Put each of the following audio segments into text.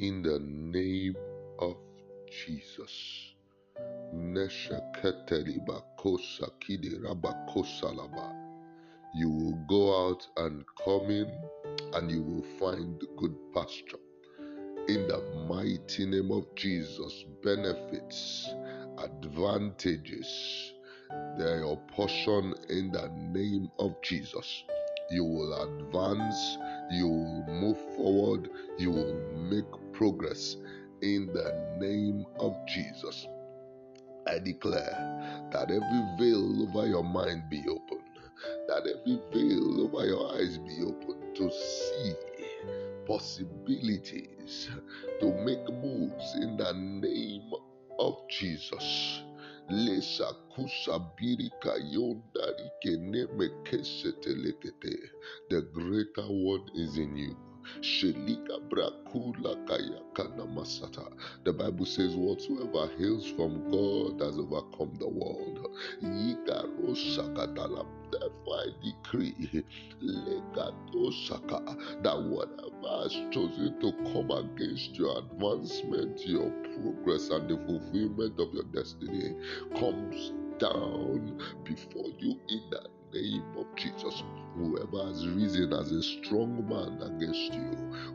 in the name of Jesus. You will go out and come in, and you will find good pasture. In the mighty name of Jesus, benefits, advantages, they are portion in the name of Jesus. You will advance, you will move forward, you will make progress in the name of Jesus. I declare that every veil over your mind be open, that every veil over your eyes be open to see possibilities, to make moves in the name of Jesus. Lesa. The greater one is in you. Shelika brakula kaya kana masata. The Bible says, Whatsoever hails from God has overcome the world. Yika rosakatala. Therefore, I decree legato saka, that whatever has chosen to come against your advancement, your progress, and the fulfillment of your destiny comes down before has risen as a strong man against you,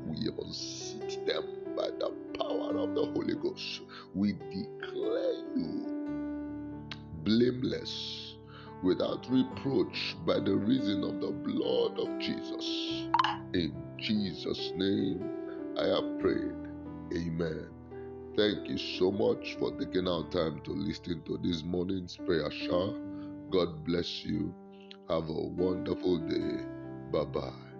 we unseat them by the power of the Holy Ghost. We declare you blameless, without reproach, by the reason of the blood of Jesus. In Jesus' name, I have prayed. Amen. Thank you so much for taking our time to listen to this morning's prayer shower. God bless you. Have a wonderful day. Bye bye.